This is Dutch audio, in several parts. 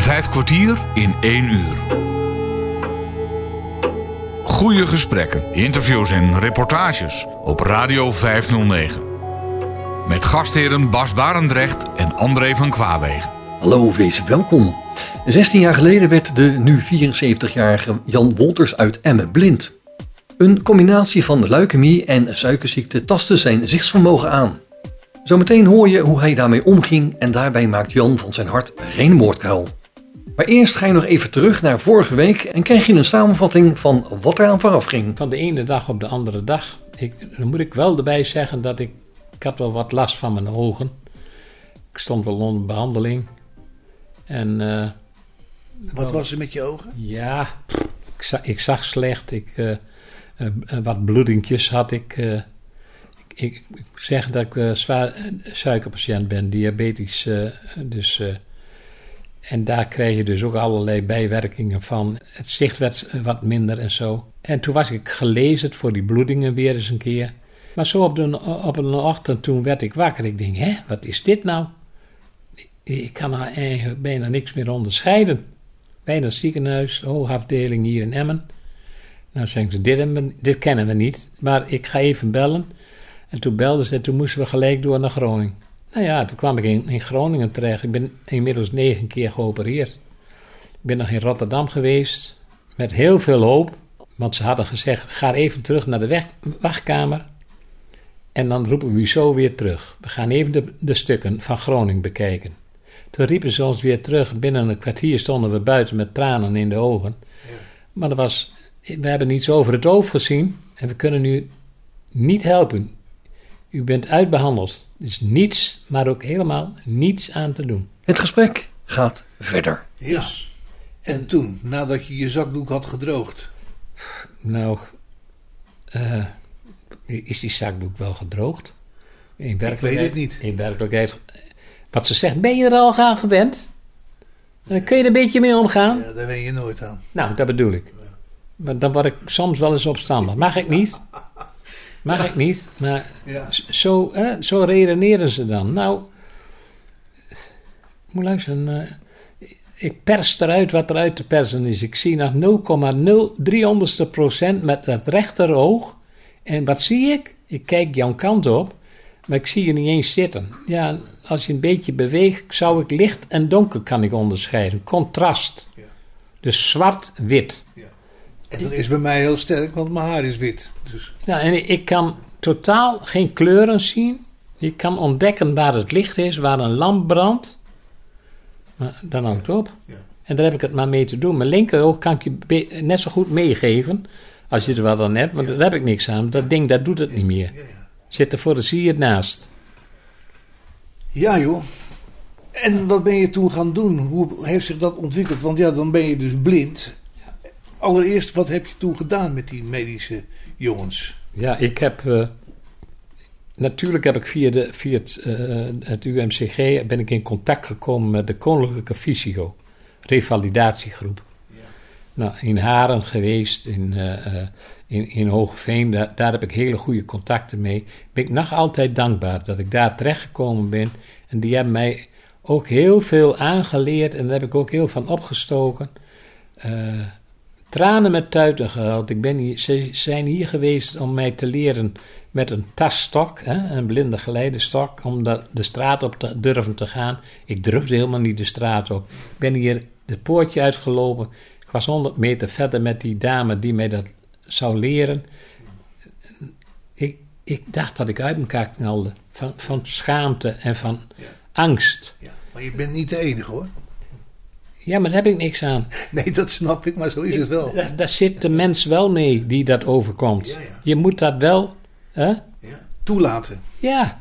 Vijf kwartier in één uur. Goede gesprekken, interviews en reportages op Radio 509. Met gastheren Bas Barendrecht en André van Kwaabegen. Hallo, wees welkom. 16 jaar geleden werd de nu 74-jarige Jan Wolters uit Emmen blind. Een combinatie van leukemie en suikerziekte tastte zijn zichtsvermogen aan. Zometeen hoor je hoe hij daarmee omging en daarbij maakt Jan van zijn hart geen moordkuil. Maar eerst ga je nog even terug naar vorige week en krijg je een samenvatting van wat er aan vooraf ging. Van de ene dag op de andere dag. Ik, dan moet ik wel erbij zeggen dat ik, ik had wel wat last van mijn ogen. Ik stond wel onder behandeling. En uh, wat was er met je ogen? Ja, ik, zag, ik zag slecht. Ik, uh, uh, wat bloedingjes had ik. ik. Ik zeg dat ik zwaar suikerpatiënt ben, diabetisch. dus en daar kreeg je dus ook allerlei bijwerkingen van. Het zicht werd wat minder en zo. En toen was ik gelezen voor die bloedingen weer eens een keer. Maar zo op, op een ochtend toen werd ik wakker. Ik denk, hè, wat is dit nou? Ik kan er eigenlijk bijna niks meer onderscheiden. Bij het ziekenhuis, hoogafdeling hier in Emmen. Nou zeggen ze, dit, dit kennen we niet, maar ik ga even bellen. En toen belden ze en toen moesten we gelijk door naar Groningen. Nou ja, toen kwam ik in, in Groningen terecht. Ik ben inmiddels negen keer geopereerd. Ik ben nog in Rotterdam geweest met heel veel hoop. Want ze hadden gezegd: ga even terug naar de weg, wachtkamer. En dan roepen we u zo weer terug. We gaan even de, de stukken van Groningen bekijken. Toen riepen ze ons weer terug. Binnen een kwartier stonden we buiten met tranen in de ogen. Ja. Maar er was, we hebben iets over het hoofd gezien en we kunnen u niet helpen. U bent uitbehandeld. Er is niets, maar ook helemaal niets aan te doen. Het gesprek gaat verder. Ja. En toen, nadat je je zakdoek had gedroogd? Nou, uh, is die zakdoek wel gedroogd? In werkelijkheid, Ik weet het niet. In werkelijkheid, wat ze zegt, ben je er al aan gewend? Dan kun je er een beetje mee omgaan. Ja, daar ben je nooit aan. Nou, dat bedoel ik. Maar dan word ik soms wel eens opstandig. Mag ik niet? Mag ik niet, maar ja. zo, hè, zo redeneren ze dan. Nou, moet luisteren. Uh, ik pers eruit wat er uit te persen is. Ik zie nog 0,0300ste procent met het rechteroog. En wat zie ik? Ik kijk jouw kant op, maar ik zie je niet eens zitten. Ja, als je een beetje beweegt, zou ik licht en donker kan ik onderscheiden. Contrast. Ja. Dus zwart-wit. Ja. En dat is bij mij heel sterk, want mijn haar is wit. Dus. Ja, en ik kan totaal geen kleuren zien. Ik kan ontdekken waar het licht is, waar een lamp brandt. Maar dan houdt het op. Ja. En daar heb ik het maar mee te doen. Mijn linkeroog kan ik je net zo goed meegeven. Als je er wat aan hebt, want daar heb ik niks aan. Dat ding, dat doet het niet meer. Zit er voor de zie je het naast. Ja, joh. En wat ben je toen gaan doen? Hoe heeft zich dat ontwikkeld? Want ja, dan ben je dus blind. Allereerst, wat heb je toen gedaan met die medische jongens? Ja, ik heb. Uh, natuurlijk heb ik via, de, via het, uh, het, UMCG ben ik in contact gekomen met de Koninklijke Fysio, revalidatiegroep. Ja. Nou, in Haren geweest, in, uh, in, in Hoogveen, daar, daar, heb ik hele goede contacten mee. Ben ik nog altijd dankbaar dat ik daar terechtgekomen ben. En die hebben mij ook heel veel aangeleerd en daar heb ik ook heel van opgestoken tranen met tuiten gehuild. Ik ben hier, ze zijn hier geweest om mij te leren met een tasstok, hè, een blinde geleidestok, om de, de straat op te durven te gaan. Ik durfde helemaal niet de straat op. Ik ben hier het poortje uitgelopen. Ik was 100 meter verder met die dame die mij dat zou leren. Ik, ik dacht dat ik uit elkaar knalde. Van, van schaamte en van angst. Ja, maar je bent niet de enige hoor. Ja, maar daar heb ik niks aan. Nee, dat snap ik, maar zo is het wel. Daar, zit de mens wel mee die dat overkomt. Ja, ja. Je moet dat wel hè? toelaten. Ja.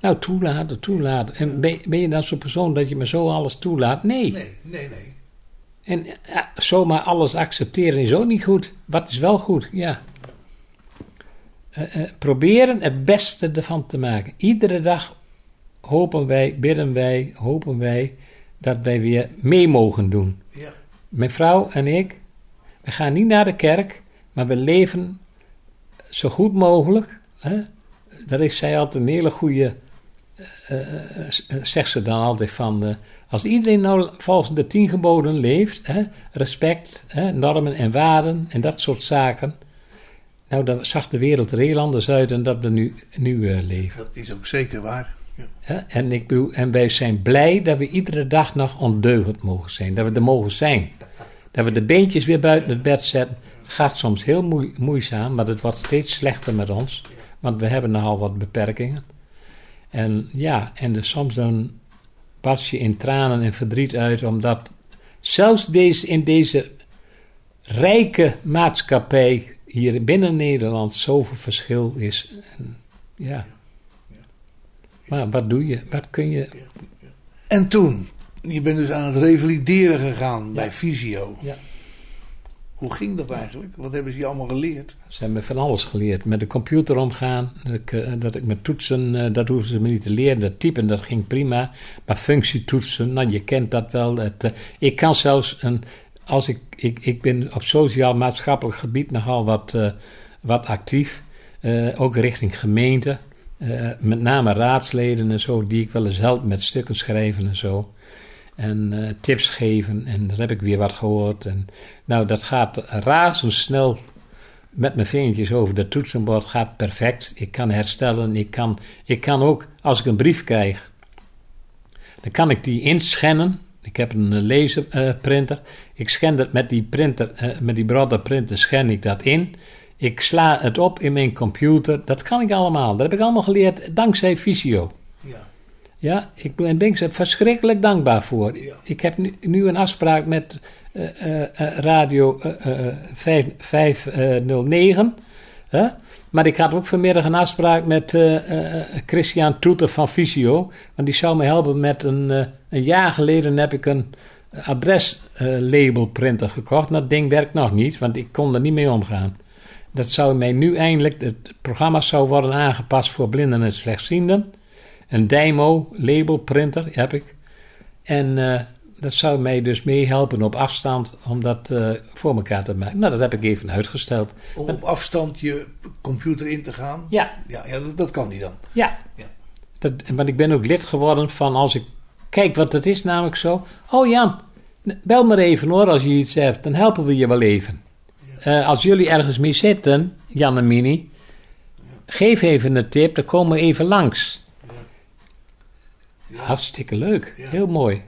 Nou, toelaten, toelaten. En ben, ben je dan zo'n persoon dat je me zo alles toelaat? Nee. Nee, nee, nee. En zomaar alles accepteren is ook niet goed. Wat is wel goed? Ja. Uh, uh, proberen het beste ervan te maken. Iedere dag hopen wij, bidden wij, hopen wij dat wij weer mee mogen doen. Ja. Mijn vrouw en ik, we gaan niet naar de kerk, maar we leven zo goed mogelijk. Hè? Dat is zij altijd een hele goede, uh, zegt ze dan altijd van, Als iedereen nou volgens de tien geboden leeft, hè, respect, hè, normen en waarden en dat soort zaken, nou, dan zag de wereld er heel anders uit dan dat we nu, nu uh, leven. Dat is ook zeker waar. Ja. En, ik en wij zijn blij dat we iedere dag nog ondeugend mogen zijn. Dat we er mogen zijn. Dat we de beentjes weer buiten het bed zetten. Gaat soms heel moeizaam, maar het wordt steeds slechter met ons. Want we hebben nogal wat beperkingen. En ja, en soms dan barst je in tranen en verdriet uit, omdat zelfs deze, in deze rijke maatschappij hier binnen Nederland zoveel verschil is. En, ja. Maar wat doe je? Wat kun je. En toen? Je bent dus aan het revalideren gegaan bij Visio. Ja. Hoe ging dat eigenlijk? Wat hebben ze je allemaal geleerd? Ze hebben me van alles geleerd. Met de computer omgaan, dat ik, uh, dat ik met toetsen, uh, dat hoefden ze me niet te leren. Dat typen, dat ging prima. Maar functietoetsen, nou je kent dat wel. Het, uh, ik kan zelfs, een, als ik, ik, ik ben op sociaal-maatschappelijk gebied nogal wat, wat actief. ook richting gemeente. Met name raadsleden en zo, die ik wel eens help met stukken schrijven en zo en uh, tips geven. En daar heb ik weer wat gehoord. En, nou, dat gaat razendsnel met mijn vingertjes over dat toetsenbord. Gaat perfect. Ik kan herstellen. Ik kan, ik kan ook, als ik een brief krijg, dan kan ik die inscannen. Ik heb een laserprinter. Uh, ik scan dat met die printer, met die brother printer, scan ik dat in. Ik sla het op in mijn computer. Dat kan ik allemaal. Dat heb ik allemaal geleerd dankzij Visio. Ja, ik ben er verschrikkelijk dankbaar voor. Ik heb nu, nu, een afspraak met uh, uh, Radio 509. Maar ik had ook vanmiddag een afspraak met Christian Toeter van Visio. Want die zou me helpen met een... een jaar geleden heb ik een adreslabelprinter gekocht. Dat ding werkt nog niet, want ik kon er niet mee omgaan. Dat zou mij nu eindelijk... Het programma zou worden aangepast voor blinden en slechtzienden een Dymo label printer heb ik. En uh, dat zou mij dus meehelpen op afstand om dat uh, voor elkaar te maken. Nou, dat heb ik even uitgesteld. Om op afstand je computer in te gaan? Ja. Ja, ja dat, dat kan niet dan. Ja. ja. Dat, want ik ben ook lid geworden van als ik... Kijk, wat het is namelijk zo. Oh Jan, bel maar even hoor als je iets hebt. Dan helpen we je wel even. Uh, als jullie ergens mee zitten, Jan en Mini... Geef even een tip, dan komen we even langs. Hartstikke leuk. Heel mooi.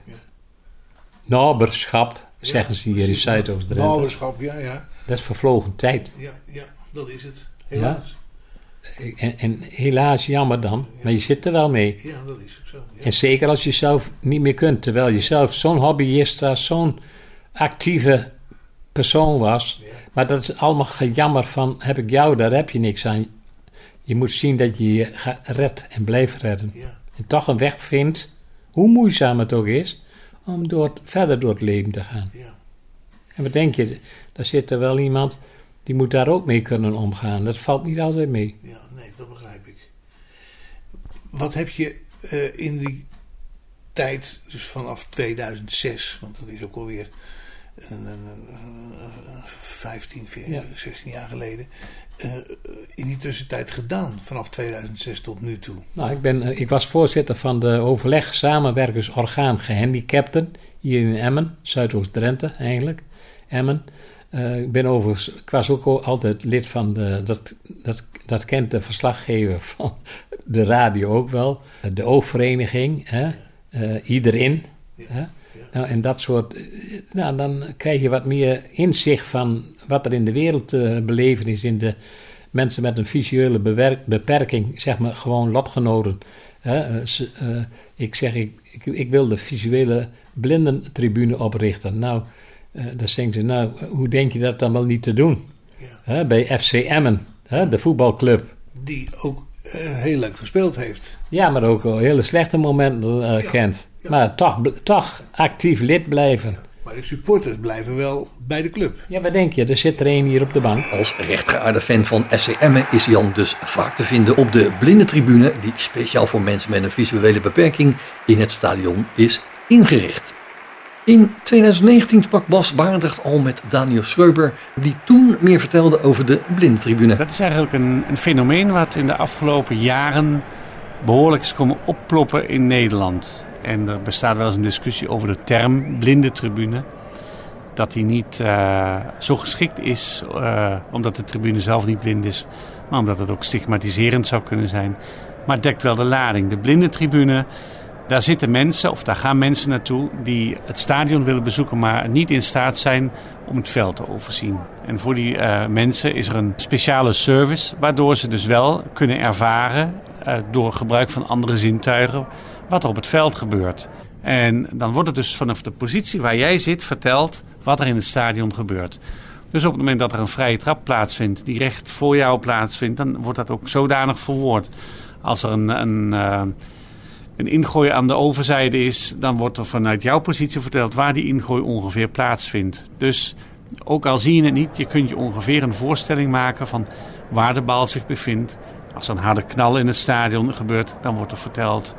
Naberschap, zeggen ze hier in Zuidoost-Drenthe. Naberschap, ja, ja. Dat is vervlogen tijd. Ja, ja dat is het. Helaas. En, en, helaas jammer dan, maar je zit er wel mee. Ja, dat is ook zo. En zeker als je zelf niet meer kunt, terwijl je zelf zo'n hobbyist was, zo'n actieve persoon was. Maar dat is allemaal gejammer van, heb ik jou, daar heb je niks aan. Je moet zien dat je je redt en blijft redden. Ja en toch een weg vindt, hoe moeizaam het ook is, om door, verder door het leven te gaan. Ja. En wat denk je, daar zit er wel iemand die moet daar ook mee kunnen omgaan. Dat valt niet altijd mee. Ja, nee, dat begrijp ik. Wat heb je uh, in die tijd, dus vanaf 2006, want dat is ook alweer een, een, een, 15, 14, ja. 16 jaar geleden. Uh, in die tussentijd gedaan, vanaf 2006 tot nu toe? Nou, ik, ben, ik was voorzitter van de overleg samenwerkersorgaan gehandicapten hier in Emmen, Zuidoost-Drenthe eigenlijk, Emmen. Uh, ik ben overigens, ik was ook altijd lid van de, dat, dat, dat kent de verslaggever van de radio ook wel, de oogvereniging, hè? Uh, iedereen. Ja. Nou, en dat soort, nou, dan krijg je wat meer inzicht van wat er in de wereld te beleven is. In de mensen met een visuele beperking, zeg maar gewoon lotgenoten. Hè? Uh, ik zeg, ik, ik, ik, wil de visuele blindentribune oprichten. Nou, uh, dan zeggen ze, nou, hoe denk je dat dan wel niet te doen? Ja. Hè? Bij FC Emmen, hè? de voetbalclub. Die ook heel leuk gespeeld heeft. Ja, maar ook hele slechte momenten ja. kent. Maar toch, toch actief lid blijven. Maar de supporters blijven wel bij de club. Ja, wat denk je? Er zit er een hier op de bank. Als rechtgeaarde fan van SCM is Jan dus vaak te vinden op de blindentribune... die speciaal voor mensen met een visuele beperking in het stadion is ingericht. In 2019 sprak Bas Barendrecht al met Daniel Schreuber, die toen meer vertelde over de blindentribune. Dat is eigenlijk een, een fenomeen wat in de afgelopen jaren behoorlijk is komen opploppen in Nederland. En er bestaat wel eens een discussie over de term blinde tribune. Dat die niet uh, zo geschikt is, uh, omdat de tribune zelf niet blind is, maar omdat het ook stigmatiserend zou kunnen zijn. Maar het dekt wel de lading. De blinde tribune, daar zitten mensen, of daar gaan mensen naartoe, die het stadion willen bezoeken, maar niet in staat zijn om het veld te overzien. En voor die uh, mensen is er een speciale service, waardoor ze dus wel kunnen ervaren, door gebruik van andere zintuigen, wat er op het veld gebeurt. En dan wordt het dus vanaf de positie waar jij zit verteld wat er in het stadion gebeurt. Dus op het moment dat er een vrije trap plaatsvindt, die recht voor jou plaatsvindt, dan wordt dat ook zodanig verwoord. Als er een, een, uh, een ingooi aan de overzijde is, dan wordt er vanuit jouw positie verteld waar die ingooi ongeveer plaatsvindt. Dus ook al zie je het niet, je kunt je ongeveer een voorstelling maken van waar de bal zich bevindt. Als er een harde knal in het stadion gebeurt, dan wordt er verteld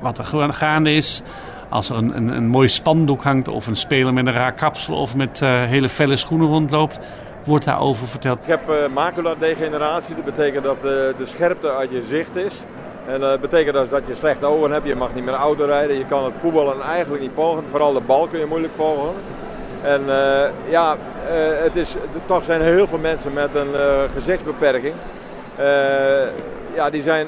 wat er gaande is. Als er een, een, een mooi spandoek hangt of een speler met een raar kapsel of met uh, hele felle schoenen rondloopt, wordt daarover verteld. Ik heb uh, macula-degeneratie, dat betekent dat uh, de scherpte uit je zicht is. En dat betekent dus dat je slechte ogen hebt, je mag niet meer auto rijden, je kan het voetballen eigenlijk niet volgen. Vooral de bal kun je moeilijk volgen. En ja, het is, toch zijn heel veel mensen met een gezichtsbeperking. ja, die zijn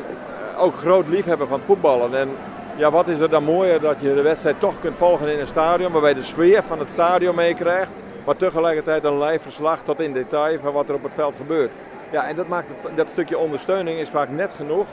ook groot liefhebber van het voetballen. En ja, wat is er dan mooier dat je de wedstrijd toch kunt volgen in een stadion, waarbij de sfeer van het stadion meekrijgt, maar tegelijkertijd een live verslag tot in detail van wat er op het veld gebeurt. Ja, en dat maakt dat stukje ondersteuning is vaak net genoeg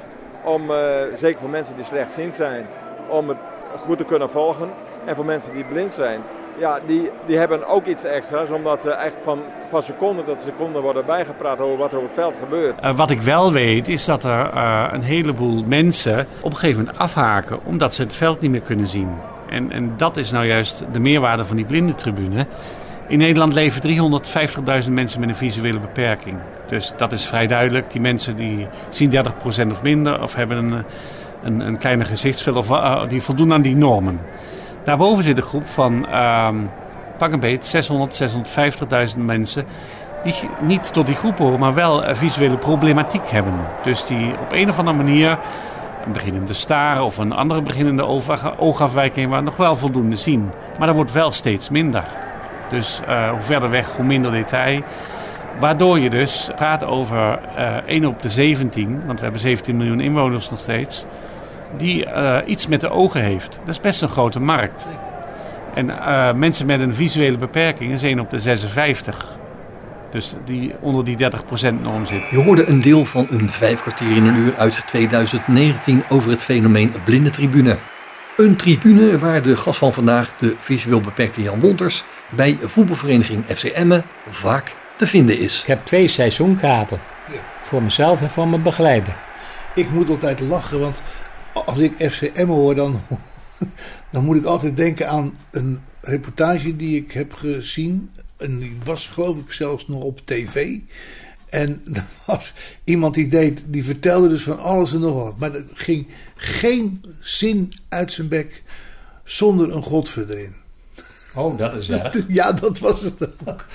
om, uh, zeker voor mensen die slechtziend zijn, om het goed te kunnen volgen. En voor mensen die blind zijn, ja, die, die hebben ook iets extra's, omdat ze echt van, van seconde tot seconde worden bijgepraat over wat er op het veld gebeurt. Uh, wat ik wel weet, is dat er uh, een heleboel mensen op een gegeven moment afhaken, omdat ze het veld niet meer kunnen zien. En, en dat is nou juist de meerwaarde van die blindentribune. In Nederland leven 350.000 mensen met een visuele beperking. Dus dat is vrij duidelijk. Die mensen die zien 30% of minder of hebben een, een, een kleine gezichtsveld of uh, die voldoen aan die normen. Daarboven zit een groep van uh, pak een beet 600, 650.000 mensen die niet tot die groep horen, maar wel visuele problematiek hebben. Dus die op een of andere manier een beginnende staren of een andere beginnende oogafwijking waar nog wel voldoende zien. Maar dat wordt wel steeds minder. Dus hoe verder weg, hoe minder detail. Waardoor je dus praat over uh, 1 op de 17, want we hebben 17 miljoen inwoners nog steeds die uh, iets met de ogen heeft. Dat is best een grote markt. En uh, mensen met een visuele beperking is 1 op de 56. Dus die onder die 30% norm zit. Je hoorde een deel van een vijf kwartier in een uur uit 2019 over het fenomeen blinde tribune. Een tribune waar de gast van vandaag, de visueel beperkte Jan Wonters, bij voetbalvereniging FC Emmen vaak te vinden is. Ik heb twee seizoenkaarten. Ja. Voor mezelf en voor mijn begeleider. Ik moet altijd lachen, want als ik FCM hoor, dan, dan moet ik altijd denken aan een reportage die ik heb gezien. En die was geloof ik zelfs nog op tv. En er was iemand die deed, die vertelde dus van alles en nog wat. Maar er ging geen zin uit zijn bek zonder een godver erin. Oh, dat is erg. Ja, dat was het ook.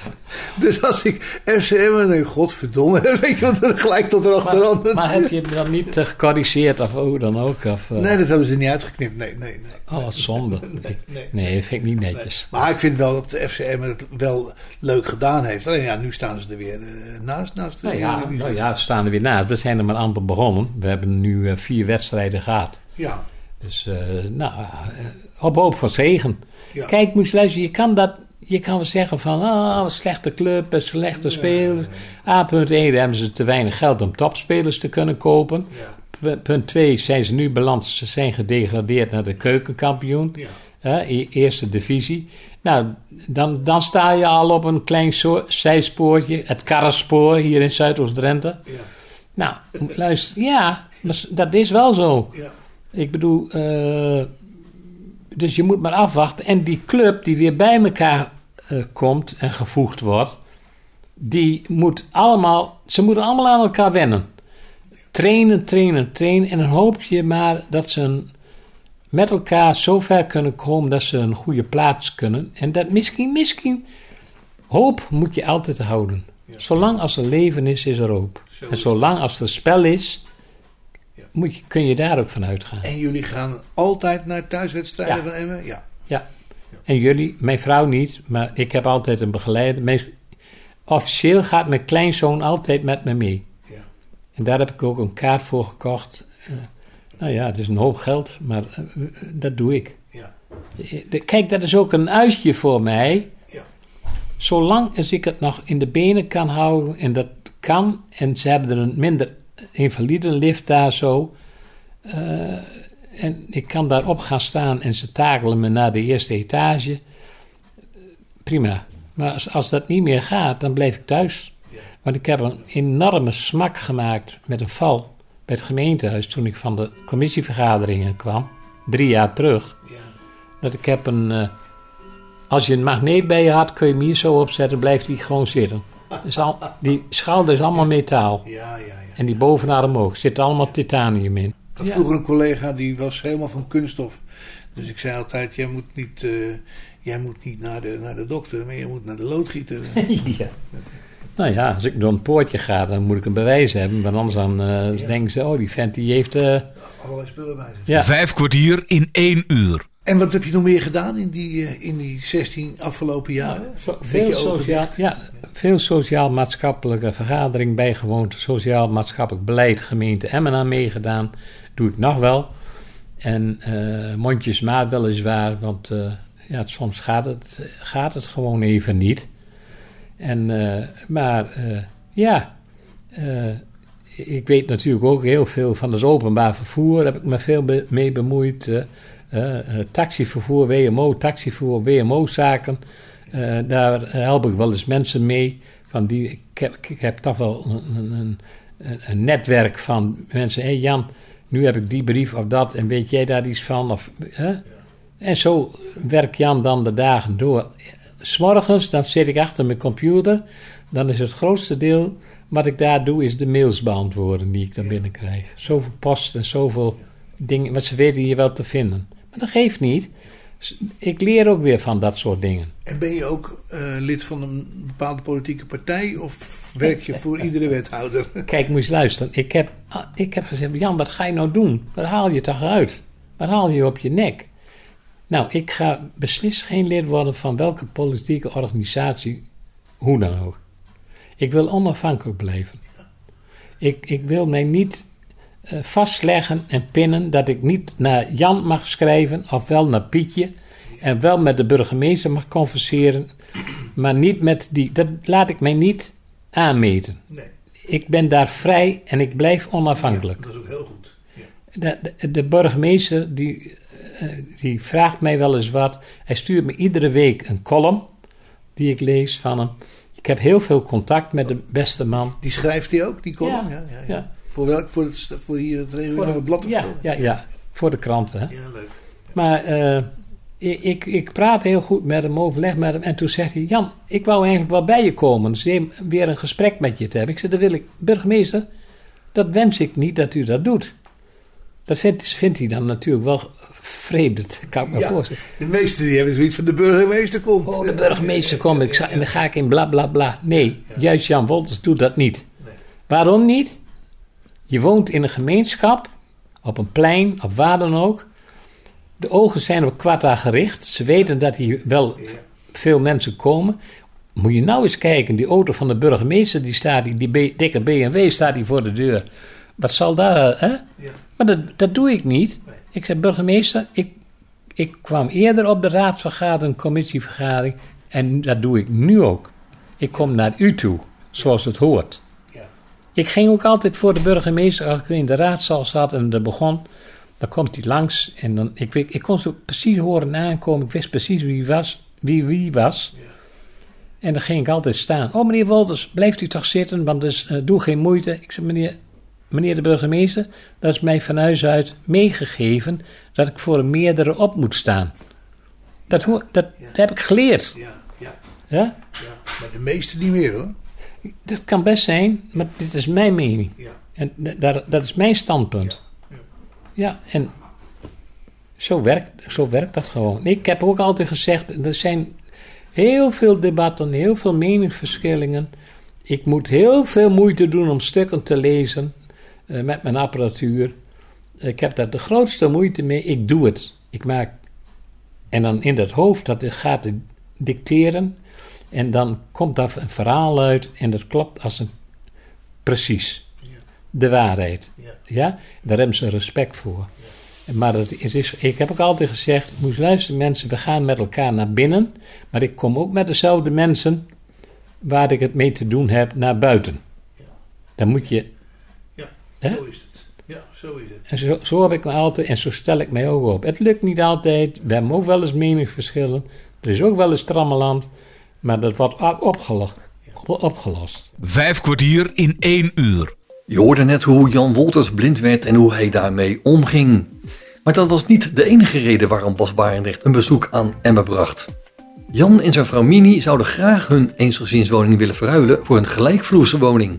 Dus als ik FCM en denk, godverdomme, weet je wat gelijk tot erachteraan. Maar, maar heb je dan niet uh, gecorrigeerd of hoe dan ook? Of, uh... Nee, dat hebben ze niet uitgeknipt. Nee, nee, nee. Oh, wat zonde. nee, nee, nee, dat vind ik niet netjes. Nee. Maar ik vind wel dat de FCM het wel leuk gedaan heeft. Alleen ja, nu staan ze er weer uh, naast. naast nou, ja, nou ja, ze staan er weer naast. We zijn er maar amper begonnen. We hebben nu vier wedstrijden gehad. Ja. Dus, nou, op hoop van zegen. Ja. Kijk, moest luisteren, je kan dat. Je kan wel zeggen van, ah, oh, slechte club, slechte spelers. A, punt 1, hebben ze te weinig geld om topspelers te kunnen kopen. Ja. Punt 2, zijn ze nu beland, ze zijn gedegradeerd naar de keukenkampioen. Ja. Uh, eerste divisie. Nou, dan, dan sta je al op een klein zo, zijspoortje, het karrenspoor hier in Zuidoost-Drenthe. Ja. Nou, luister, ja, dat is wel zo. Ja. Ik bedoel, uh, dus je moet maar afwachten. En die club die weer bij elkaar uh, komt en gevoegd wordt, die moet allemaal, ze moeten allemaal aan elkaar wennen. Trainen, trainen, trainen. En dan hoop je maar dat ze een, met elkaar zo ver kunnen komen dat ze een goede plaats kunnen. En dat misschien, misschien, hoop moet je altijd houden. Ja. Zolang als er leven is, is er hoop. Zo en zolang als er spel is, moet je, kun je daar ook van uitgaan. En jullie gaan altijd naar thuiswedstrijden Ja. van Emmen? Ja. Ja. En jullie, mijn vrouw niet, maar ik heb altijd een begeleider. Officieel gaat mijn kleinzoon altijd met me mee. Ja. En daar heb ik ook een kaart voor gekocht. Eh, nou ja, het is een hoop geld, maar eh, dat doe ik. Ja. Eh, Kijk, dat is ook een uitje voor mij. Ja. Zolang als ik het nog in de benen kan houden, en dat kan, en ze hebben er een minder invalide lift daar zo. eh, en ik kan daarop gaan staan en ze takelen me naar de eerste etage. Prima. Maar als, als dat niet meer gaat, dan blijf ik thuis. Want ik heb een enorme smak gemaakt met een val bij het gemeentehuis toen ik van de commissievergaderingen kwam, drie jaar terug. Ja. Dat ik heb een. eh, als je een magneet bij je had, kun je hem hier zo opzetten, blijft die gewoon zitten. Al, die schouder is allemaal metaal. Ja, ja, ja. En die bovenarm ook. Zit allemaal titanium in. Ik had vroeger een collega die was helemaal van kunststof. Dus ik zei altijd, jij moet niet, eh, jij moet niet naar, de, naar de dokter, maar je moet naar de loodgieter. ja. Nou ja, als ik door een poortje ga, dan moet ik een bewijs hebben. Want anders dan eh, denken ze, oh, die vent die heeft... eh, Allerlei spullen bij zich. ja. Vijf kwartier in één uur. En wat heb je nog meer gedaan in die, eh, in die 16 afgelopen jaren? Veel, sociaal, ja, veel sociaal-maatschappelijke vergadering bijgewoond. Sociaal-maatschappelijk beleid gemeente Emmen aan meegedaan. Doe ik nog wel. En eh mondjesmaat weliswaar, want eh, ja, soms gaat het, gaat het gewoon even niet. En, maar ja, ik weet natuurlijk ook heel veel van het openbaar vervoer. Daar heb ik me veel be- mee bemoeid. Eh, eh, taxivervoer, WMO, taxivervoer, WMO-zaken. Eh, daar help ik wel eens mensen mee. Van die, ik, heb, ik heb toch wel een, een, een, netwerk van mensen. Hé Jan, nu heb ik die brief of dat en weet jij daar iets van? Of, hè? En zo werkt Jan dan de dagen door. S'morgens, dan zit ik achter mijn computer. Dan is het grootste deel wat ik daar doe, is de mails beantwoorden die ik dan binnenkrijg. Zoveel post en zoveel dingen, wat ze weten hier wel te vinden. Maar dat geeft niet. Ik leer ook weer van dat soort dingen. En ben je ook eh, lid van een bepaalde politieke partij of werk je voor iedere wethouder? Kijk, moet je luisteren. Ik heb, ah, ik heb gezegd, Jan, wat ga je nou doen? Wat haal je toch uit? Wat haal je op je nek? Nou, ik ga beslist geen lid worden van welke politieke organisatie, hoe dan ook. Ik wil onafhankelijk blijven. Ik, ik wil mij niet vastleggen en pinnen dat ik niet naar Jan mag schrijven of wel naar Pietje en wel met de burgemeester mag converseren, maar niet met die. Dat laat ik mij niet aanmeten. Nee, Ik ben daar vrij en ik blijf onafhankelijk. dat is ook heel goed. Ja. De, de, de burgemeester die, eh, die vraagt mij wel eens wat. Hij stuurt me iedere week een column die ik lees van hem. Ik heb heel veel contact met de beste man. Die schrijft hij ook, die column? Ja, ja, ja, ja. Voor, welk, voor, het, voor hier het regionale blad of ja, zo? ja, ja, voor de kranten. Hè? Ja, leuk. Maar eh, ik, ik, ik praat heel goed met hem, overleg met hem. En toen zegt hij: Jan, ik wou eigenlijk wel bij je komen. Dus weer een gesprek met je te hebben. Ik zei: Dat wil ik, burgemeester, dat wens ik niet dat u dat doet. Dat vindt, vindt hij dan natuurlijk wel vreemd, dat kan ik me Ja. voorstellen. De meesten die hebben zoiets van de burgemeester komt. Oh, de burgemeester komt ik, en dan ga ik in bla bla bla. Nee, juist Jan Wolters doet dat niet. Nee. Waarom niet? Je woont in een gemeenschap, op een plein, of waar dan ook. De ogen zijn op Quarta gericht. Ze weten dat hier wel veel mensen komen. Moet je nou eens kijken, die auto van de burgemeester, die staat, die, dikke BMW staat hier voor de deur. Wat zal daar, hè? Ja. Maar dat, dat doe ik niet. Nee. Ik zei, burgemeester, ik, ik kwam eerder op de raadsvergadering, commissievergadering. En dat doe ik nu ook. Ik kom naar u toe, zoals het hoort. Ik ging ook altijd voor de burgemeester, als ik in de raadzaal zat en er begon. Dan komt hij langs en dan, ik, kon ze precies horen aankomen. Ik wist precies wie was. Wie, wie was. Ja. En dan ging ik altijd staan. Oh, meneer Wolters, blijft u toch zitten, want dus, eh, doe geen moeite. Ik zei, meneer, meneer de burgemeester, dat is mij van huis uit meegegeven dat ik voor een meerdere op moet staan. Dat, hoor, dat, Ja. dat heb ik geleerd. Ja, ja, Ja? ja. Maar de meeste niet meer hoor. Dat kan best zijn, maar dit is mijn mening. Ja. En da- daar, dat is mijn standpunt. Ja. Ja, en zo werkt, zo werkt dat gewoon. Ik heb ook altijd gezegd, er zijn heel veel debatten, heel veel meningsverschillingen. Ik moet heel veel moeite doen om stukken te lezen eh, met mijn apparatuur. Ik heb daar de grootste moeite mee. Ik doe het. Ik maak. En dan in dat hoofd, dat gaat dicteren. En dan komt daar een verhaal uit. En dat klopt als een. Precies. De waarheid. Ja. Ja? Daar hebben ze respect voor. Maar het is, is- ik heb ook altijd gezegd: moest luisteren, mensen, we gaan met elkaar naar binnen. Maar ik kom ook met dezelfde mensen waar ik het mee te doen heb naar buiten. Dan moet je. Ja, Hè? zo is het. Ja, zo is het. En zo, zo heb ik me altijd, en zo stel ik mij ook op. Het lukt niet altijd. We hebben ook wel eens meningsverschillen. Er is ook wel eens trammeland. Maar dat wordt op- opgelost. opgelost. Vijf kwartier in één uur. Je hoorde net hoe Jan Wolters blind werd en hoe hij daarmee omging. Maar dat was niet de enige reden waarom Bas Barendrecht een bezoek aan Emmen bracht. Jan en zijn vrouw Mini zouden graag hun eensgezinswoning willen verruilen voor een gelijkvloerse woning.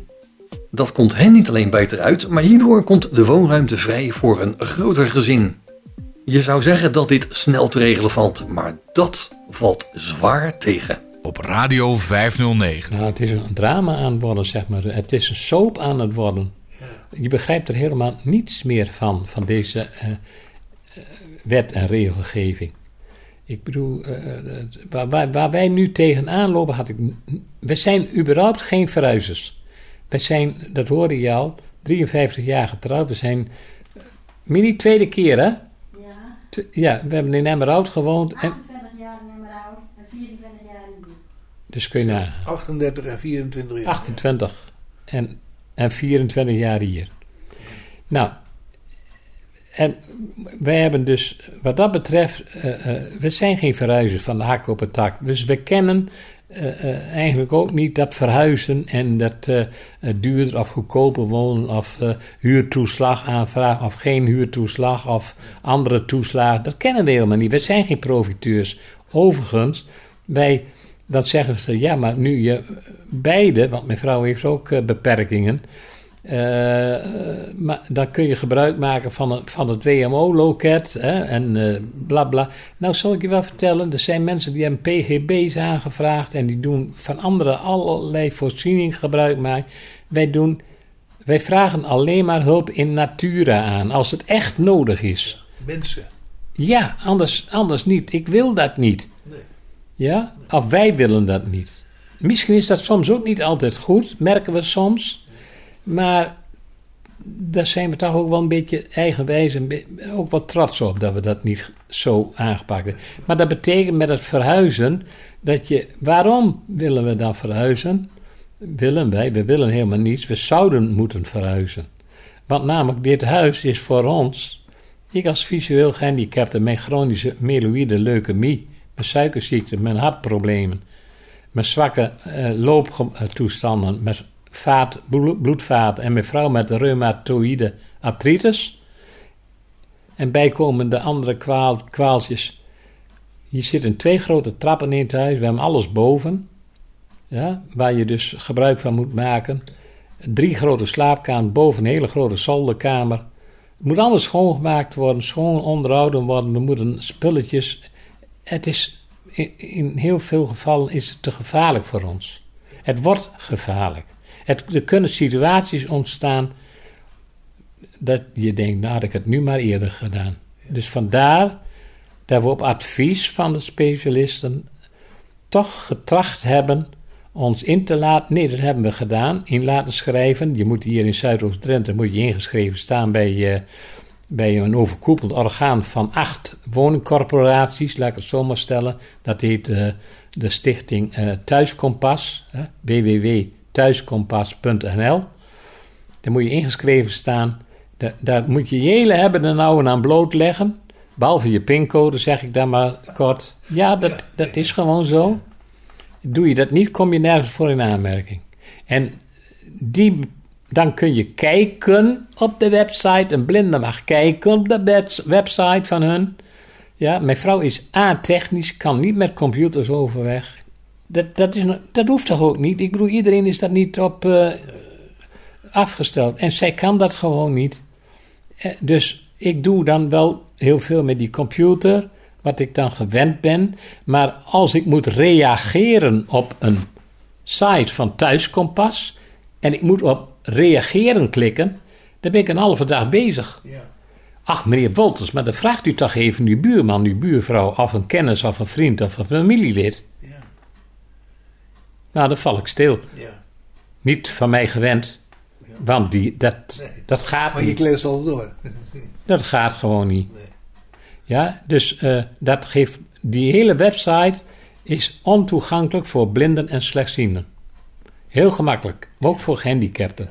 Dat komt hen niet alleen beter uit, maar hierdoor komt de woonruimte vrij voor een groter gezin. Je zou zeggen dat dit snel te regelen valt, maar dat valt zwaar tegen. Op Radio 509. Nou, het is een drama aan het worden, zeg maar. Het is een soap aan het worden. Je begrijpt er helemaal niets meer van, van deze eh, eh, wet en regelgeving. Ik bedoel, eh, waar, waar, waar wij nu tegenaan lopen, had ik. We zijn überhaupt geen verhuizers. We zijn, dat hoorde je al, 53 jaar getrouwd. We zijn. Mini tweede keer, hè? Ja, Ja, we hebben in Emmerhout gewoond. En, 28 jaar in Emmerhout en 24 jaar in Diep. Dus kun je nagaan. 38 en 24 jaar. 28 en, en 24 jaar hier. Nou, en wij hebben dus, wat dat betreft, eh, we zijn geen verhuizers van de hak op het tak. Dus we kennen eh, eigenlijk ook niet dat verhuizen en dat duurder of goedkoper wonen of huurtoeslag aanvragen of geen huurtoeslag of andere toeslagen. Dat kennen we helemaal niet. We zijn geen profiteurs. Overigens, wij, dat zeggen ze, ja, maar nu je beide, want mijn vrouw heeft ook eh, beperkingen. eh, maar dan kun je gebruik maken van, het- van het WMO-loket en eh bla bla. Nou, zal ik je wel vertellen, er zijn mensen die hebben PGB's aangevraagd en die doen van andere allerlei voorzieningen gebruik maken. Wij, doen, wij vragen alleen maar hulp in natura aan, als het echt nodig is. Mensen. Ja, anders, anders niet. Ik wil dat niet. Ja? Of wij willen dat niet. Misschien is dat soms ook niet altijd goed, merken we soms. Maar daar zijn we toch ook wel een beetje eigenwijs ook wel trots op dat we dat niet zo aangepakt hebben. Maar dat betekent met het verhuizen dat je. Waarom willen we dan verhuizen? Willen wij? We willen helemaal niets. We zouden moeten verhuizen. Want namelijk, dit huis is voor ons. Ik als visueel gehandicapte met chronische myeloïde leukemie, mijn suikerziekte, mijn hartproblemen, mijn zwakke eh, looptoestanden, met vaat, blo- bloedvaat en mijn vrouw met reumatoïde artritis. En bijkomende andere kwaal, kwaaltjes. Je zit twee grote trappen in het huis. We hebben alles boven. Ja, waar je dus gebruik van moet maken. Drie grote slaapkamers, boven een hele grote zolderkamer. Het moet alles schoongemaakt worden, schoon onderhouden worden. We moeten spulletjes. Het is in, heel veel gevallen is het te gevaarlijk voor ons. Het wordt gevaarlijk. Het, er kunnen situaties ontstaan dat je denkt, nou had ik het nu maar eerder gedaan. Dus vandaar dat we op advies van de specialisten toch getracht hebben ons in te laten. Nee, dat hebben we gedaan. In laten schrijven. Je moet hier in Zuidoost-Drenthe moet je ingeschreven staan bij, eh, bij een overkoepeld orgaan van acht woningcorporaties. Laat ik het zo maar stellen. Dat heet eh, de stichting eh, Thuiskompas. hè, www.thuiskompas.nl. Daar moet je ingeschreven staan. Da- daar moet je je hele hebben en nou aan blootleggen. Behalve je pincode, zeg ik dan maar kort. Ja, dat, dat is gewoon zo. Doe je dat niet, kom je nergens voor in aanmerking. En die, dan kun je kijken op de website. Een blinde mag kijken op de web- website van hun. Ja, mijn vrouw is A-technisch, kan niet met computers overweg. Dat, dat, is, dat hoeft toch ook niet? Ik bedoel, iedereen is daar niet op eh, afgesteld. En zij kan dat gewoon niet. Eh, Dus ik doe dan wel heel veel met die computer, wat ik dan gewend ben. Maar als ik moet reageren op een site van Thuiskompas en ik moet op reageren klikken, dan ben ik een halve dag bezig. Ja. Ach, meneer Wolters, maar dan vraagt u toch even uw buurman, uw buurvrouw, of een kennis, of een vriend, of een familielid. Ja. Nou, dan val ik stil. Ja. Niet van mij gewend, want die, dat, Nee. dat gaat Maar je niet. kletst al door. Dat gaat gewoon niet. Nee. Ja, dus eh, dat geeft, die hele website is ontoegankelijk voor blinden en slechtzienden. Heel gemakkelijk, maar ook voor gehandicapten.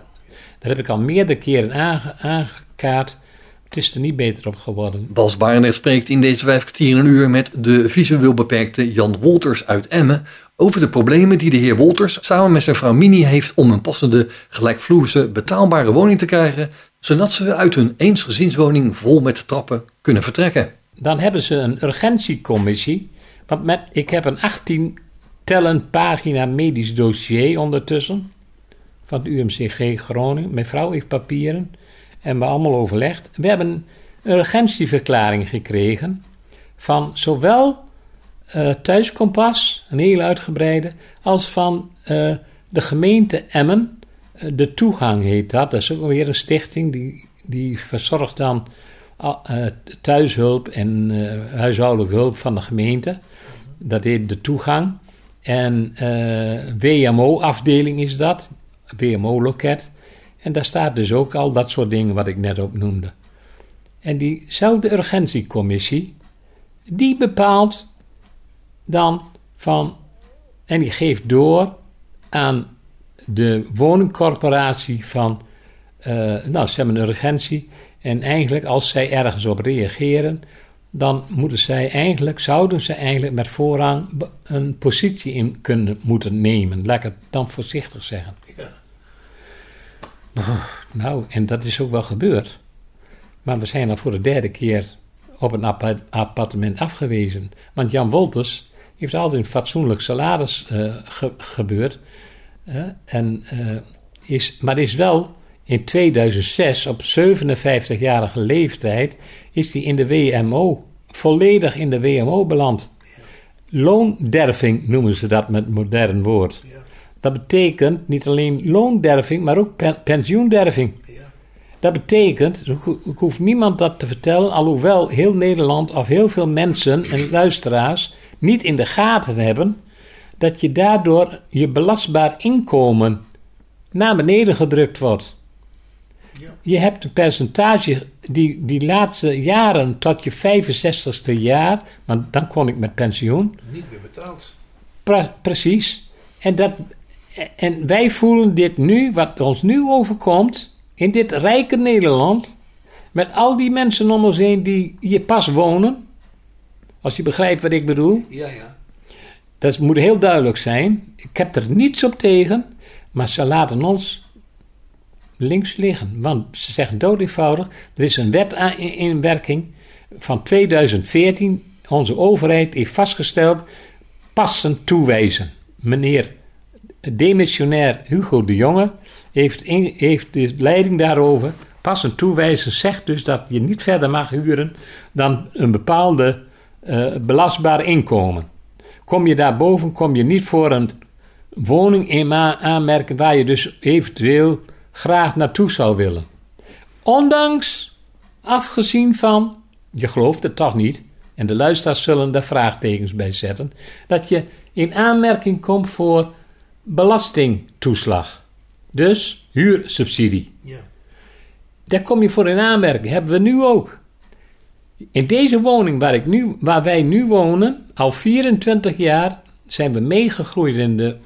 Dat heb ik al meerdere keren aange- aangekaart. Het is er niet beter op geworden. Bas Barendrecht spreekt in deze vijf kwartier een uur met de visueel beperkte Jan Wolters uit Emmen over de problemen die de heer Wolters samen met zijn vrouw Mini heeft om een passende, gelijkvloerse, betaalbare woning te krijgen, zodat ze uit hun eensgezinswoning vol met trappen kunnen vertrekken. Dan hebben ze een urgentiecommissie. Want met, ik heb een 18 tellen pagina medisch dossier ondertussen. Van het UMCG Groningen. Mijn vrouw heeft papieren. En we allemaal overlegd. We hebben een urgentieverklaring gekregen. Van zowel eh, Thuiskompas, een hele uitgebreide. Als van eh, de gemeente Emmen. Eh, de Toegang heet dat. Dat is ook weer een stichting. Die, die verzorgt dan thuishulp en huishoudelijke hulp van de gemeente. Dat heet de toegang. En WMO-afdeling is dat, WMO-loket. En daar staat dus ook al dat soort dingen wat ik net opnoemde. En diezelfde urgentiecommissie, die bepaalt dan van, en die geeft door aan de woningcorporatie van, eh, nou, ze hebben een urgentie. En eigenlijk, als zij ergens op reageren, dan moeten zij eigenlijk, zouden ze eigenlijk met voorrang een positie in kunnen moeten nemen. Het dan voorzichtig zeggen. Nou, en dat is ook wel gebeurd. Maar we zijn al voor de derde keer op een appa- appartement afgewezen. Want Jan Wolters heeft altijd een fatsoenlijk salaris eh, ge- gebeurd. Eh, en, eh, is, maar is wel in 2006, op 57-jarige leeftijd, is hij in de WMO, volledig in de WMO beland. Loonderving noemen ze dat met modern woord. Ja. Dat betekent niet alleen loonderving, maar ook pen- pensioenderving. Ja. Dat betekent, ik ho- ik hoef niemand dat te vertellen, alhoewel heel Nederland of heel veel mensen en luisteraars niet in de gaten hebben, dat je daardoor je belastbaar inkomen naar beneden gedrukt wordt. Ja. Je hebt een percentage die die laatste jaren tot je 65ste jaar, want dan kon ik met pensioen, Niet meer betaald. Pre- precies. En, dat, en wij voelen dit nu, wat ons nu overkomt, in dit rijke Nederland, met al die mensen om ons heen die hier pas wonen. Als je begrijpt wat ik bedoel. Ja, ja. Dat moet heel duidelijk zijn. Ik heb er niets op tegen, maar ze laten ons links liggen. Want ze zeggen dood eenvoudig, er is een wet in in werking van 2014. Onze overheid heeft vastgesteld, passen toewijzen. Meneer demissionair Hugo de Jonge heeft, heeft de leiding daarover. Passen toewijzen zegt dus dat je niet verder mag huren dan een bepaalde eh, belastbaar inkomen. Kom je daarboven, kom je niet voor een woning in aanmerken waar je dus eventueel graag naartoe zou willen. Ondanks, afgezien van, je gelooft het toch niet, en de luisteraars zullen daar vraagtekens bij zetten, dat je in aanmerking komt voor belastingtoeslag. Dus huursubsidie. Ja. Daar kom je voor in aanmerking. Hebben we nu ook. In deze woning waar, ik nu, waar wij nu wonen, al 24 jaar, zijn we meegegroeid in de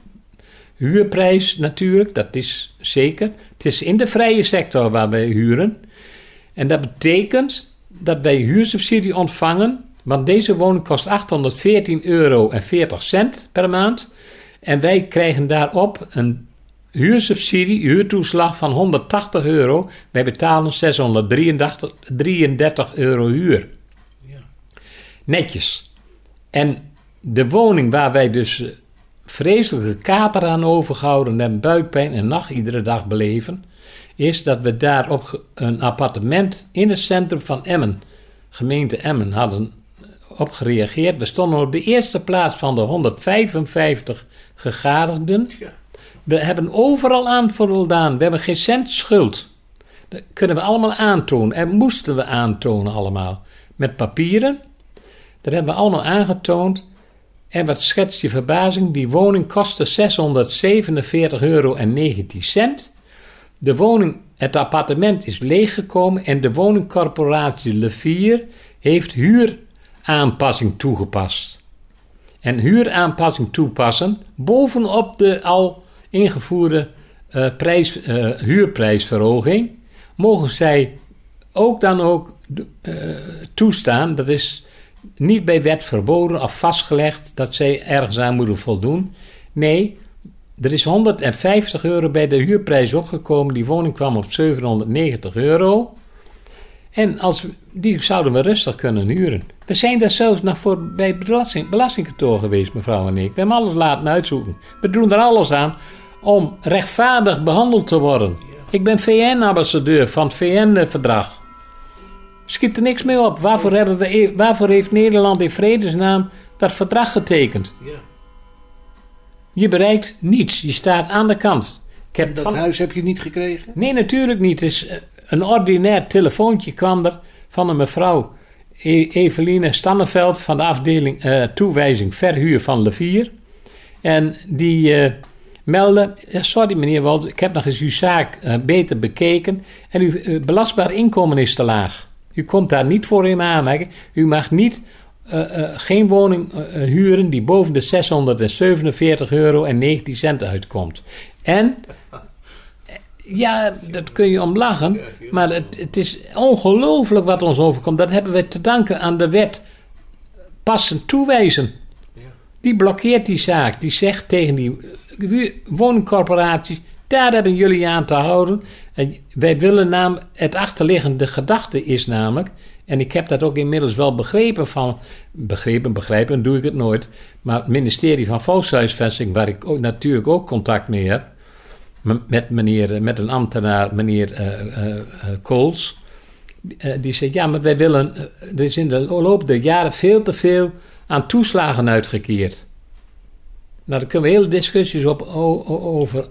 huurprijs natuurlijk. Dat is zeker. Het is in de vrije sector waar wij huren. En dat betekent dat wij huursubsidie ontvangen. Want deze woning kost 814 euro en 40 cent per maand. En wij krijgen daarop een huursubsidie, huurtoeslag van 180 euro. Wij betalen 633 33 euro huur. Ja. Netjes. En de woning waar wij dus eh, vreselijke kater aan overgehouden en buikpijn en nacht iedere dag beleven, is dat we daar op een appartement in het centrum van Emmen, gemeente Emmen, hadden op gereageerd. We stonden op de eerste plaats van de 155 gegadigden. Ja. We hebben overal aan voldaan. We hebben geen cent schuld. Dat kunnen we allemaal aantonen. En moesten we aantonen allemaal. Met papieren. Dat hebben we allemaal aangetoond. En wat schetst je verbazing? Die woning kostte 647 euro en 19 cent. De woning, het appartement is leeggekomen en de woningcorporatie Levier heeft huuraanpassing toegepast. En huuraanpassing toepassen bovenop de al ingevoerde eh, prijs, eh, huurprijsverhoging mogen zij ook dan ook eh, toestaan. Dat is niet bij wet verboden of vastgelegd dat zij ergens aan moeten voldoen. Nee, er is 150 euro bij de huurprijs opgekomen. Die woning kwam op 790 euro. En als, die zouden we rustig kunnen huren. We zijn daar zelfs nog voor bij belasting, belastingkantoor geweest, mevrouw en ik. We hebben alles laten uitzoeken. We doen er alles aan om rechtvaardig behandeld te worden. Ik ben VN-ambassadeur van het VN-verdrag. Schiet er niks mee op. Waarvoor, hebben we, e- waarvoor heeft Nederland in vredesnaam dat verdrag getekend? Ja. Je bereikt niets. Je staat aan de kant. Ik heb En dat van- huis heb je niet gekregen? Nee, natuurlijk niet. Dus, eh, een ordinair telefoontje kwam er van een mevrouw E- Eveline Stanneveld van de afdeling eh, toewijzing verhuur van Levier. En die eh, meldde, sorry meneer Wald, ik heb nog eens uw zaak eh, beter bekeken en uw belastbaar inkomen is te laag. U komt daar niet voor in aanmerking. U mag niet geen woning huren die boven de 647 euro en 19 cent uitkomt. En ja, dat kun je om lachen. Maar het, het is ongelooflijk wat ons overkomt. Dat hebben we te danken aan de wet passend toewijzen. Die blokkeert die zaak. Die zegt tegen die eh, woningcorporaties: daar hebben jullie aan te houden. En wij willen namelijk, het achterliggende gedachte is namelijk, en ik heb dat ook inmiddels wel begrepen van, begrepen, begrijpen, doe ik het nooit. Maar het ministerie van Volkshuisvesting, waar ik ook, natuurlijk ook contact mee heb, met, meneer, met een ambtenaar, meneer eh, eh, eh, Kools. Eh, die zei, ja, maar wij willen... eh, er is in de loop der jaren veel te veel aan toeslagen uitgekeerd. Nou, daar kunnen we hele discussies op, over.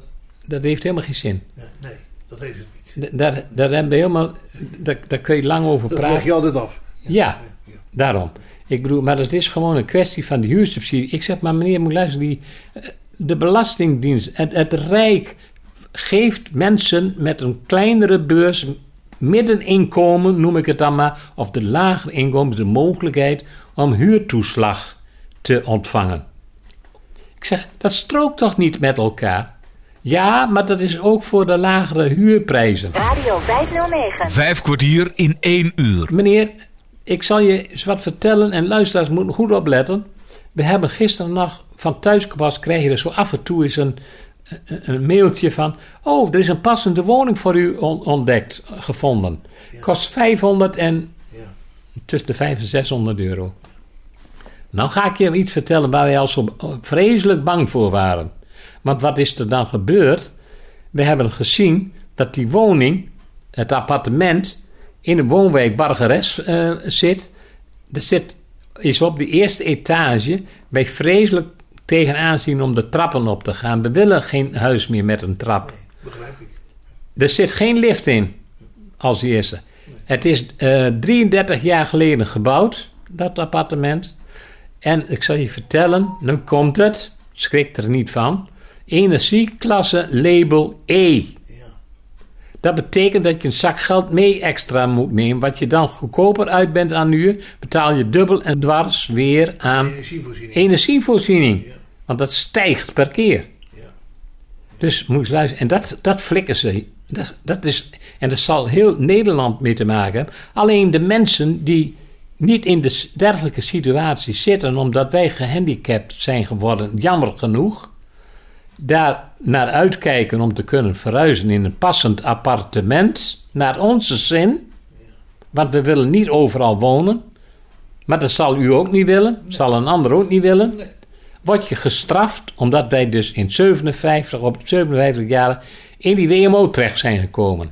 Dat heeft helemaal geen zin. Nee, dat heeft het niet. Daar, daar, hebben we helemaal, daar, daar kun je lang over Dat praten. leg je altijd af. Ja, ja. daarom. Ik bedoel, maar het is gewoon een kwestie van de huursubsidie. Ik zeg maar, meneer, moet luisteren, die, eh, de Belastingdienst, het, het Rijk geeft mensen met een kleinere beurs, middeninkomen noem ik het dan maar, of de lagere inkomens, de mogelijkheid om huurtoeslag te ontvangen. Ik zeg, dat strookt toch niet met elkaar? Ja, maar dat is ook voor de lagere huurprijzen. Radio 509. Vijf kwartier in één uur. Meneer, ik zal je eens wat vertellen en luisteraars moeten goed opletten. We hebben gisteren nog van thuiskompas krijg je er zo af en toe eens een, een, mailtje van. Oh, er is een passende woning voor u on- ontdekt, gevonden. Kost 500 en Ja. tussen de 500 en 600 euro. Nou ga ik je iets vertellen waar wij al zo vreselijk bang voor waren. Want wat is er dan gebeurd? We hebben gezien dat die woning, het appartement, in de woonwijk Bargeres eh, zit. Er zit, is op de eerste etage bij vreselijk tegenaan zien om de trappen op te gaan. We willen geen huis meer met een trap. Begrijp ik. Er zit geen lift in, als eerste. Het is eh 33 jaar geleden gebouwd, dat appartement. En ik zal je vertellen, nu komt het, schrik er niet van. Energieklasse label E. Ja. Dat betekent dat je een zak geld mee extra moet nemen. Wat je dan goedkoper uit bent aan uur, betaal je dubbel en dwars weer aan Energievoorziening. energievoorziening. Ja. Want dat stijgt per keer. Ja. Dus moet je luisteren. En dat, dat flikken ze. Dat, dat is, en dat zal heel Nederland mee te maken hebben. Alleen de mensen die niet in de dergelijke situatie zitten, omdat wij gehandicapt zijn geworden, jammer genoeg, daar naar uitkijken om te kunnen verhuizen in een passend appartement, naar onze zin. Want we willen niet overal wonen. Maar dat zal u ook niet willen, zal een ander ook niet willen word je gestraft omdat wij dus in 57, op 57 jaar in die WMO terecht zijn gekomen.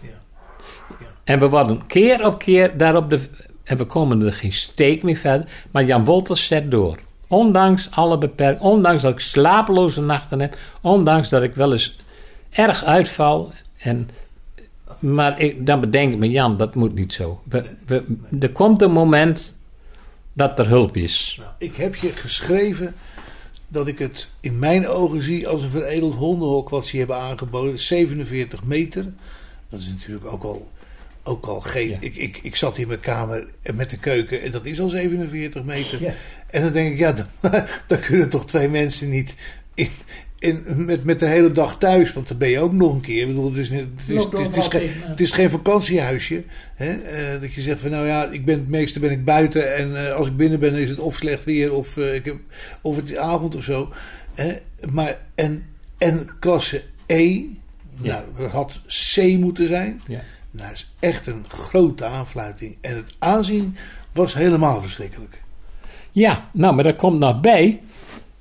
En we worden keer op keer daarop de. En we komen er geen steek meer verder. Maar Jan Wolters zet door. Ondanks alle beperkingen, ondanks dat ik slapeloze nachten heb, ondanks dat ik wel eens erg uitval. En maar ik, dan bedenk ik me, Jan, dat moet niet zo. We, we, er komt een moment dat er hulp is. Nou, ik heb je geschreven dat ik het in mijn ogen zie als een veredeld hondenhok wat ze hebben aangeboden. 47 meter. Dat is natuurlijk ook al, ook al geen. Ja. Ik, ik, ik zat in mijn kamer en met de keuken en dat is al 47 meter. Ja. En dan denk ik, ja, dan, dan kunnen toch twee mensen niet in, in, met, met de hele dag thuis. Want dan ben je ook nog een keer. Ik bedoel, het is, niet- het is, Loopt het is, het is, overal geen, tegen, het is geen vakantiehuisje. Hè? Eh, dat je zegt van nou ja, ik ben het meeste ben ik buiten. En eh, als ik binnen ben is het of slecht weer of, eh, ik heb, of het is avond of zo. Hè? Maar, en, en klasse E, Ja. nou, dat had C moeten zijn. Ja. Nou, dat is echt een grote aanfluiting. En het aanzien was helemaal verschrikkelijk. Ja, nou, maar daar komt nog bij.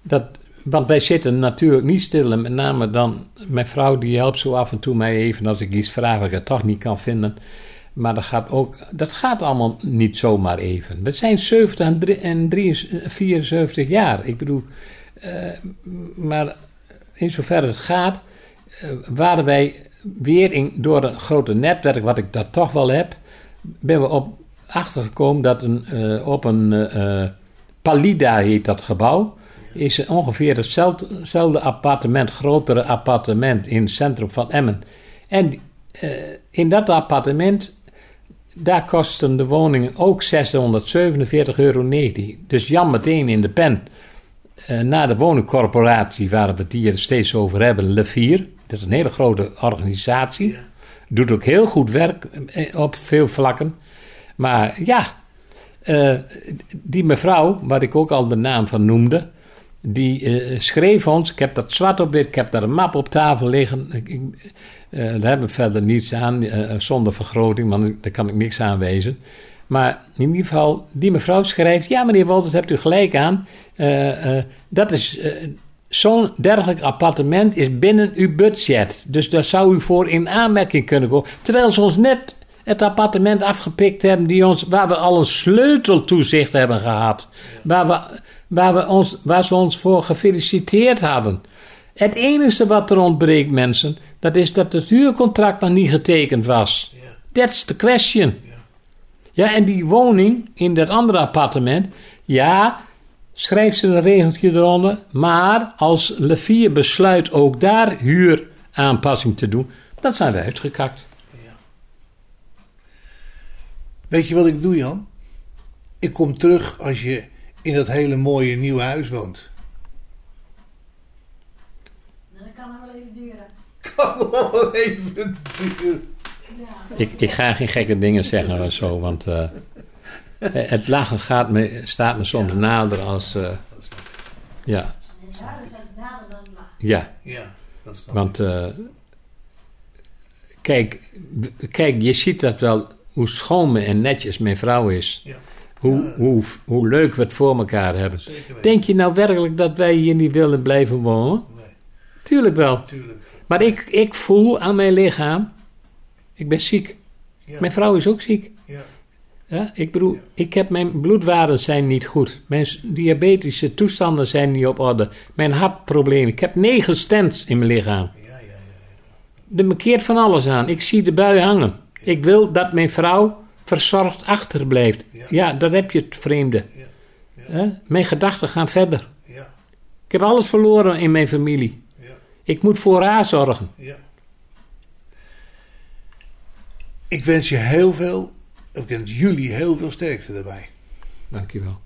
Dat, want wij zitten natuurlijk niet stil. En met name dan, mijn vrouw die helpt zo af en toe mij even als ik iets vraag wat ik het toch niet kan vinden. Maar dat gaat ook, dat gaat allemaal niet zomaar even. We zijn 70 en, drie- en 73 74 jaar. Ik bedoel, eh, maar in zoverre het gaat, eh, waren wij weer in, door een grote netwerk, wat ik dat toch wel heb, ben we op achtergekomen dat een, eh, op een Palida heet dat gebouw, is ongeveer hetzelfde, hetzelfde appartement, grotere appartement in het centrum van Emmen. En eh, in dat appartement, daar kosten de woningen ook 647,19 euro. Dus Jan meteen in de pen. Eh, na de woningcorporatie, waar we het hier steeds over hebben, Le Vier. Dat is een hele grote organisatie. Doet ook heel goed werk eh, op veel vlakken. Maar ja, die mevrouw, waar ik ook al de naam van noemde, die eh, schreef ons, ik heb dat zwart op wit, ik heb daar een map op tafel liggen. Ik, eh, daar hebben we verder niets aan, eh, zonder vergroting, want daar kan ik niks aan. Maar in ieder geval, die mevrouw schrijft, ja meneer Wolters, hebt u gelijk aan. Dat is, zo'n dergelijk appartement is binnen uw budget. Dus daar zou u voor in aanmerking kunnen komen. Terwijl ze ons net het appartement afgepikt hebben die ons, waar we al een sleuteltoezicht hebben gehad. Waar, we, waar, we ons, waar ze ons voor gefeliciteerd hadden. Het enige wat er ontbreekt, mensen, dat is dat het huurcontract nog niet getekend was. That's the question. Ja, en die woning in dat andere appartement, ja, schrijft ze een regeltje eronder. Maar als Levier besluit ook daar huuraanpassing te doen, dan zijn we uitgekakt. Weet je wat ik doe, Jan? Ik kom terug als je in dat hele mooie nieuwe huis woont. Nou, Dat kan nog wel even duren. Kan wel even duren. Ik, ik ga geen gekke dingen zeggen of zo, want eh, het lachen gaat me, staat me soms nader als. eh, ja, nader dan het lachen. ja, Ja, dat snap want eh, kijk, kijk, je ziet dat wel hoe schoon en netjes mijn vrouw is. Ja. Hoe, hoe, hoe leuk we het voor elkaar hebben. Denk je nou werkelijk dat wij hier niet willen blijven wonen? Nee, Tuurlijk wel. tuurlijk. Maar ik, ik voel aan mijn lichaam, ik ben ziek. Ja, Mijn vrouw is ook ziek. ja, Ja, ik bedoel, ik heb mijn bloedwaarden zijn niet goed. Mijn diabetische toestanden zijn niet op orde. Mijn hartproblemen. Ik heb negen stents in mijn lichaam. ja, ja, ja. Er mekeert van alles aan. Ik zie de bui hangen. Ik wil dat mijn vrouw verzorgd achterblijft. Ja. Ja, dat heb je het vreemde. Ja, Hè? Mijn gedachten gaan verder. ja, Ik heb alles verloren in mijn familie. ja, Ik moet voor haar zorgen. ja. Ik wens je heel veel, of ik wens jullie heel veel sterkte daarbij. Dankjewel.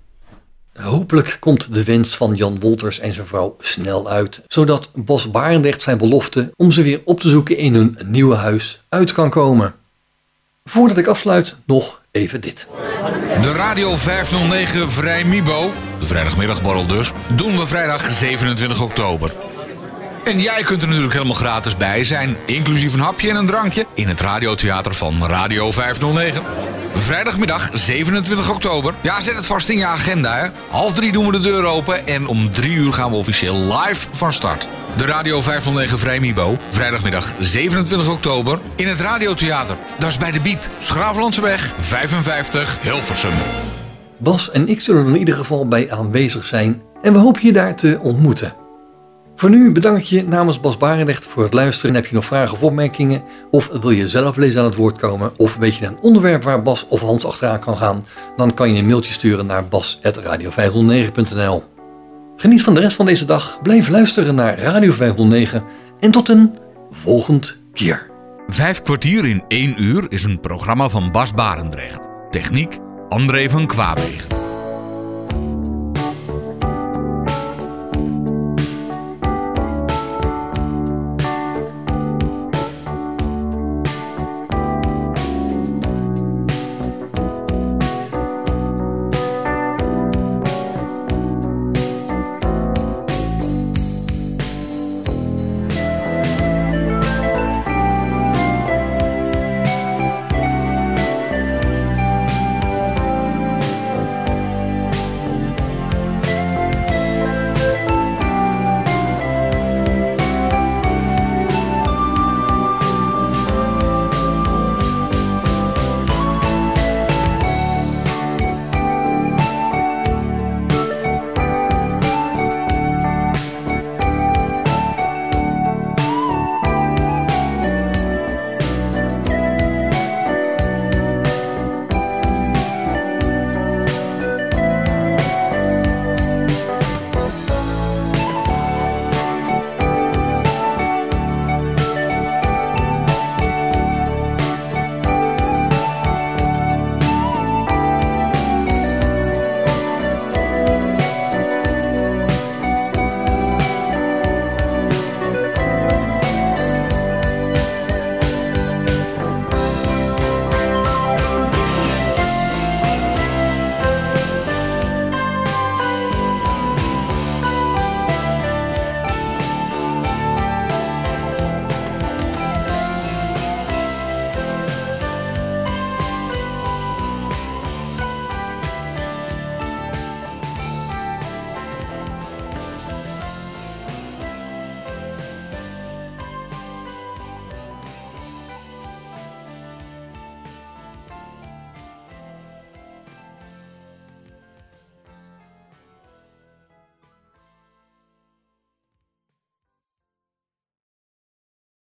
Hopelijk komt de wens van Jan Wolters en zijn vrouw snel uit, zodat Bas Barendrecht zijn belofte om ze weer op te zoeken in hun nieuwe huis uit kan komen. Voordat ik afsluit, nog even dit. De Radio 509 Vrij Mibo, de vrijdagmiddagborrel dus, doen we vrijdag 27 oktober. En jij kunt er natuurlijk helemaal gratis bij zijn, inclusief een hapje en een drankje, in het radiotheater van Radio 509. Vrijdagmiddag 27 oktober. Ja, zet het vast in je agenda. Hè. Half drie doen we de deur open en om drie uur gaan we officieel live van start. De Radio 509 Vrij Mibo, vrijdagmiddag 27 oktober in het radiotheater. Dat is bij de Biep, Schraaflandseweg 55 Hilversum. Bas en ik zullen er in ieder geval bij aanwezig zijn en we hopen je daar te ontmoeten. Voor nu bedank ik je namens Bas Barendrecht voor het luisteren. Heb je nog vragen of opmerkingen? Of wil je zelf lezen aan het woord komen? Of weet je een onderwerp waar Bas of Hans achteraan kan gaan? Dan kan je een mailtje sturen naar bas.radio509.nl Geniet van de rest van deze dag. Blijf luisteren naar Radio 509. En tot een volgend keer. Vijf kwartier in één uur is een programma van Bas Barendrecht. Techniek André van Kwaabegen.